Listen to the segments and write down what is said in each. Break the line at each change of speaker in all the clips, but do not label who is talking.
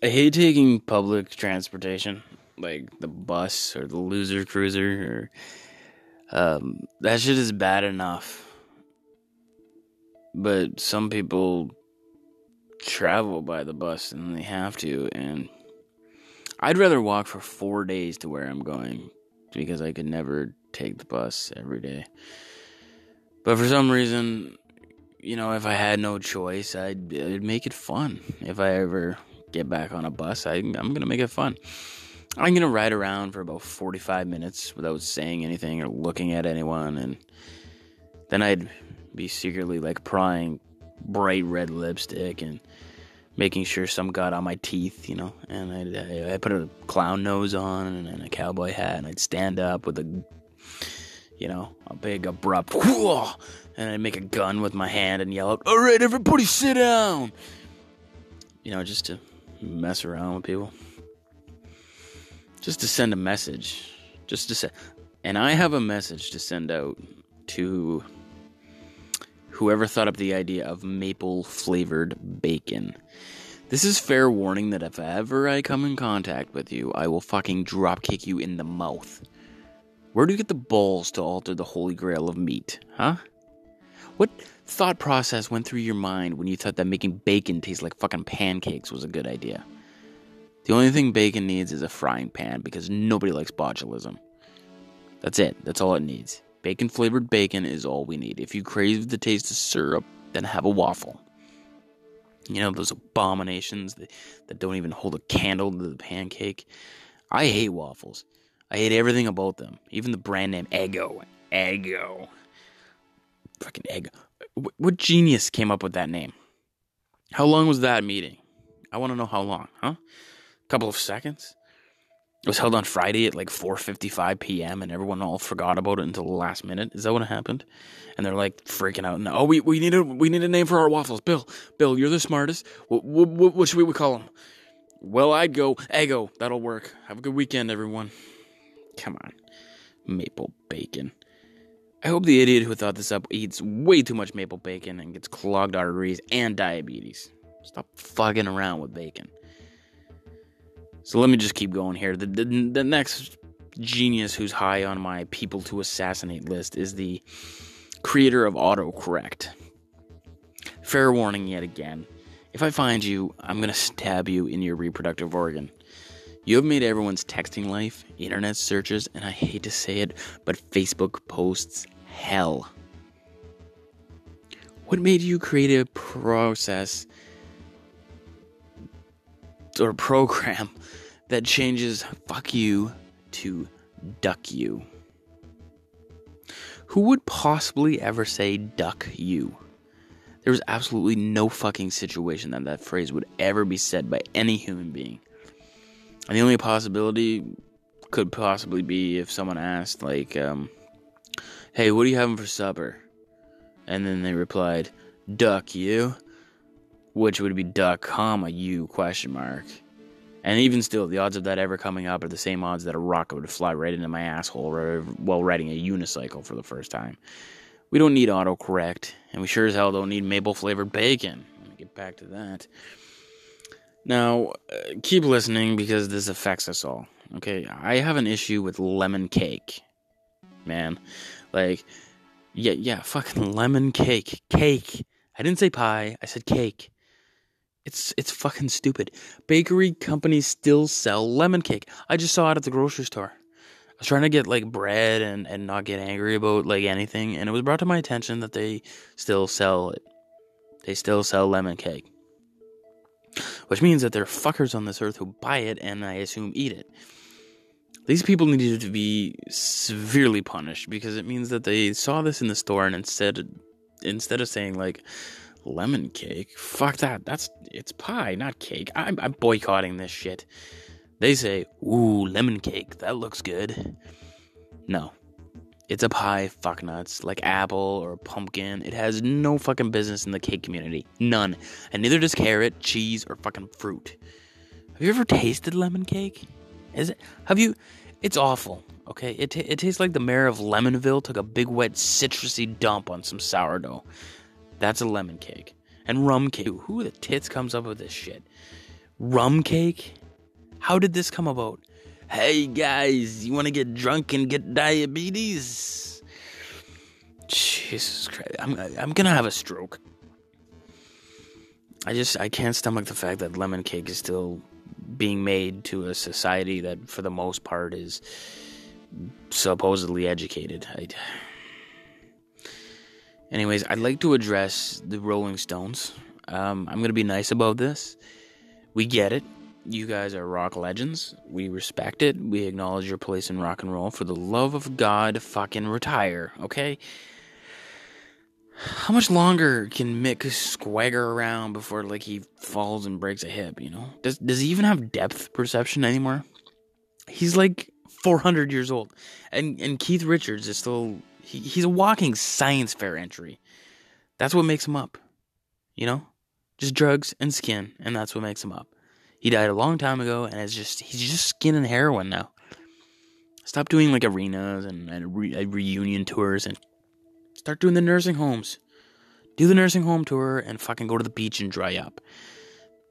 I hate taking public transportation, like the bus or the loser cruiser, or um, that shit is bad enough. But some people travel by the bus and they have to, and I'd rather walk for four days to where I'm going because I could never take the bus every day. But for some reason, you know, if I had no choice, I'd, I'd make it fun. If I ever get back on a bus, I, I'm going to make it fun. I'm going to ride around for about 45 minutes without saying anything or looking at anyone. And then I'd be secretly like prying bright red lipstick and making sure some got on my teeth, you know. And I'd, I put a clown nose on and a cowboy hat, and I'd stand up with a, you know, a big abrupt, Whoa! and I'd make a gun with my hand and yell out, "All right, everybody, sit down." You know, just to mess around with people, just to send a message, just to say. And I have a message to send out to whoever thought up the idea of maple flavored bacon. This is fair warning that if ever I come in contact with you, I will fucking drop kick you in the mouth. Where do you get the balls to alter the holy grail of meat, huh? What thought process went through your mind when you thought that making bacon taste like fucking pancakes was a good idea? The only thing bacon needs is a frying pan because nobody likes botulism. That's it. That's all it needs. Bacon flavored bacon is all we need. If you crave the taste of syrup, then have a waffle. You know, those abominations that, that don't even hold a candle to the pancake. I hate waffles. I hate everything about them. Even the brand name Eggo. Eggo. Fucking Egg. What genius came up with that name? How long was that meeting? I want to know how long, huh? A couple of seconds? It was held on Friday at like 4:55 p.m. and everyone all forgot about it until the last minute. Is that what happened? And they're like freaking out. And oh, we we need a we need a name for our waffles. Bill, Bill, you're the smartest. What what, what should we call them? Well, I'd go Eggo. That'll work. Have a good weekend, everyone. Come on, maple bacon. I hope the idiot who thought this up eats way too much maple bacon and gets clogged arteries and diabetes. Stop fucking around with bacon. So let me just keep going here. The, the, the next genius who's high on my people to assassinate list is the creator of autocorrect. Fair warning yet again. If I find you, I'm going to stab you in your reproductive organ. You have made everyone's texting life, internet searches, and I hate to say it, but Facebook posts hell. What made you create a process or program that changes fuck you to duck you. Who would possibly ever say duck you? There was absolutely no fucking situation that that phrase would ever be said by any human being. And the only possibility could possibly be if someone asked, like, um, hey, what are you having for supper? And then they replied, duck you, which would be duck, comma, you, question mark. And even still, the odds of that ever coming up are the same odds that a rocket would fly right into my asshole while riding a unicycle for the first time. We don't need autocorrect, and we sure as hell don't need maple flavored bacon. Let me get back to that. Now, uh, keep listening because this affects us all. Okay, I have an issue with lemon cake, man. Like, yeah, yeah, fucking lemon cake, cake. I didn't say pie. I said cake. It's it's fucking stupid. Bakery companies still sell lemon cake. I just saw it at the grocery store. I was trying to get like bread and, and not get angry about like anything, and it was brought to my attention that they still sell it. They still sell lemon cake. Which means that there are fuckers on this earth who buy it and I assume eat it. These people needed to be severely punished because it means that they saw this in the store and instead instead of saying like lemon cake. Fuck that. That's it's pie, not cake. I'm, I'm boycotting this shit. They say, "Ooh, lemon cake. That looks good." No, it's a pie. Fuck nuts, like apple or pumpkin. It has no fucking business in the cake community. None, and neither does carrot, cheese, or fucking fruit. Have you ever tasted lemon cake? Is it? Have you? It's awful. Okay, it t- it tastes like the mayor of Lemonville took a big wet citrusy dump on some sourdough. That's a lemon cake. And rum cake. Who the tits comes up with this shit? Rum cake? How did this come about? Hey guys, you want to get drunk and get diabetes? Jesus Christ, I'm I'm gonna have a stroke. I just I can't stomach the fact that lemon cake is still being made to a society that, for the most part, is supposedly educated. I, anyways, I'd like to address the Rolling Stones. Um, I'm gonna be nice about this. We get it. You guys are rock legends. We respect it. We acknowledge your place in rock and roll. For the love of God, fucking retire, okay? How much longer can Mick swagger around before like he falls and breaks a hip, you know? Does does he even have depth perception anymore? He's like 400 years old. And and Keith Richards is still he, he's a walking science fair entry. That's what makes him up. You know? Just drugs and skin, and that's what makes him up. He died a long time ago, and it's just he's just skin and heroin now. Stop doing like arenas and, and re- uh, reunion tours and Start doing the nursing homes. Do the nursing home tour and fucking go to the beach and dry up.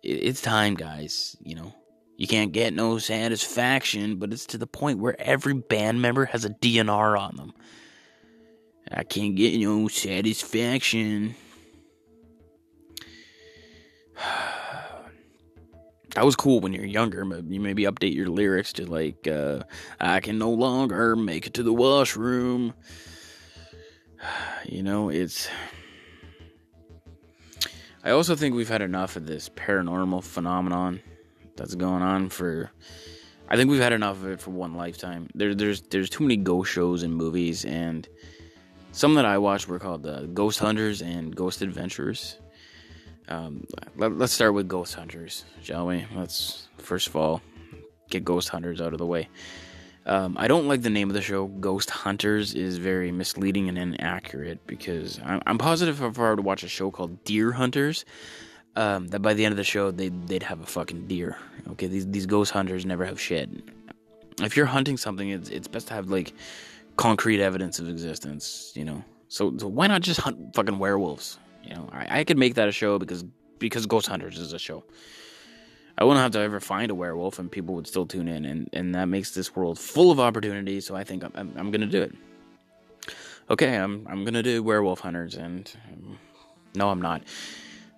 It's time, guys. You know, you can't get no satisfaction, but it's to the point where every band member has a DNR on them. I can't get no satisfaction. that was cool when you're younger. But you maybe update your lyrics to like, uh, I can no longer make it to the washroom. You know, it's. I also think we've had enough of this paranormal phenomenon that's going on for. I think we've had enough of it for one lifetime. There, there's there's too many ghost shows and movies, and some that I watched were called the Ghost Hunters and Ghost Adventurers. Um, let, us start with Ghost Hunters, shall we? Let's first of all get Ghost Hunters out of the way. Um, I don't like the name of the show. Ghost Hunters is very misleading and inaccurate because I'm, I'm positive if I were to watch a show called Deer Hunters, um, that by the end of the show they'd they'd have a fucking deer. Okay, these these ghost hunters never have shit. If you're hunting something, it's it's best to have like concrete evidence of existence. You know, so, so why not just hunt fucking werewolves? You know, I, I could make that a show because because Ghost Hunters is a show. I wouldn't have to ever find a werewolf, and people would still tune in, and, and that makes this world full of opportunities. So I think I'm, I'm, I'm gonna do it. Okay, I'm I'm gonna do werewolf hunters, and um, no, I'm not.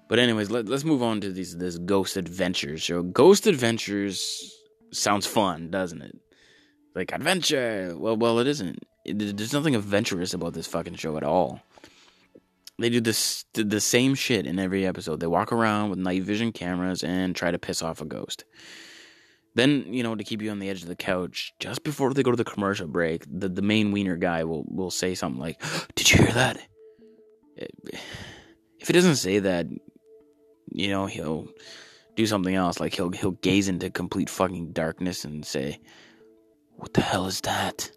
But anyways, let, let's move on to these this Ghost Adventures show. Ghost Adventures sounds fun, doesn't it? Like adventure. Well, well, it isn't. It, there's nothing adventurous about this fucking show at all they do this the same shit in every episode. They walk around with night vision cameras and try to piss off a ghost. Then, you know, to keep you on the edge of the couch, just before they go to the commercial break, the, the main wiener guy will, will say something like, Did you hear that? If he doesn't say that, you know, he'll do something else. Like he'll he'll gaze into complete fucking darkness and say, What the hell is that?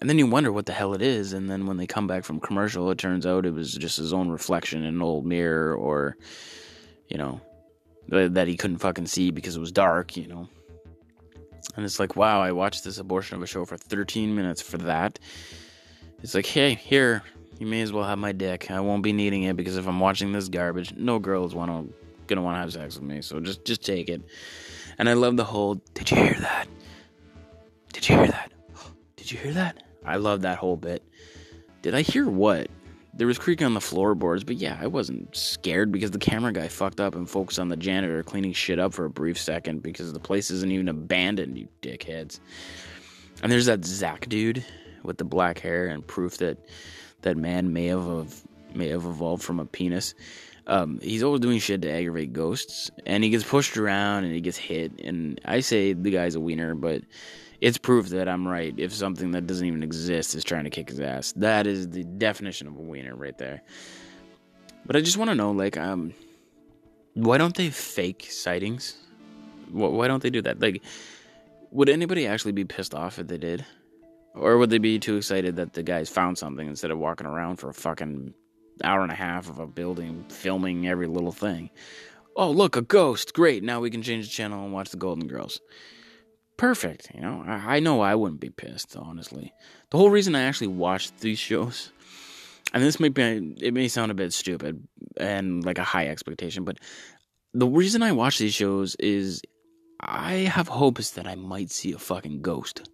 And then you wonder what the hell it is. And then when they come back from commercial, it turns out it was just his own reflection in an old mirror or, you know, that he couldn't fucking see because it was dark, you know. And it's like, wow, I watched this abortion of a show for 13 minutes for that. It's like, hey, here, you may as well have my dick. I won't be needing it because if I'm watching this garbage, no girls want to gonna want to have sex with me. So just just take it. And I love the whole. Did you hear that? Did you hear that? Did you hear that? I love that whole bit. Did I hear what? There was creaking on the floorboards, but yeah, I wasn't scared because the camera guy fucked up and focused on the janitor cleaning shit up for a brief second because the place isn't even abandoned, you dickheads. And there's that Zak dude with the black hair and proof that that man may have may have evolved from a penis. Um, he's always doing shit to aggravate ghosts, and he gets pushed around and he gets hit. And I say the guy's a wiener, but it's proof that I'm right if something that doesn't even exist is trying to kick his ass. That is the definition of a wiener right there. But I just want to know, like, um, why don't they fake sightings? Why don't they do that? Like, would anybody actually be pissed off if they did? Or would they be too excited that the guys found something instead of walking around for a fucking hour and a half of a building filming every little thing? Oh, look, a ghost. Great. Now we can change the channel and watch the Golden Girls perfect. You know, I, I, know I wouldn't be pissed, honestly. The whole reason I actually watched these shows, and this may be, it may sound a bit stupid and like a high expectation, but the reason I watch these shows is I have hopes that I might see a fucking ghost.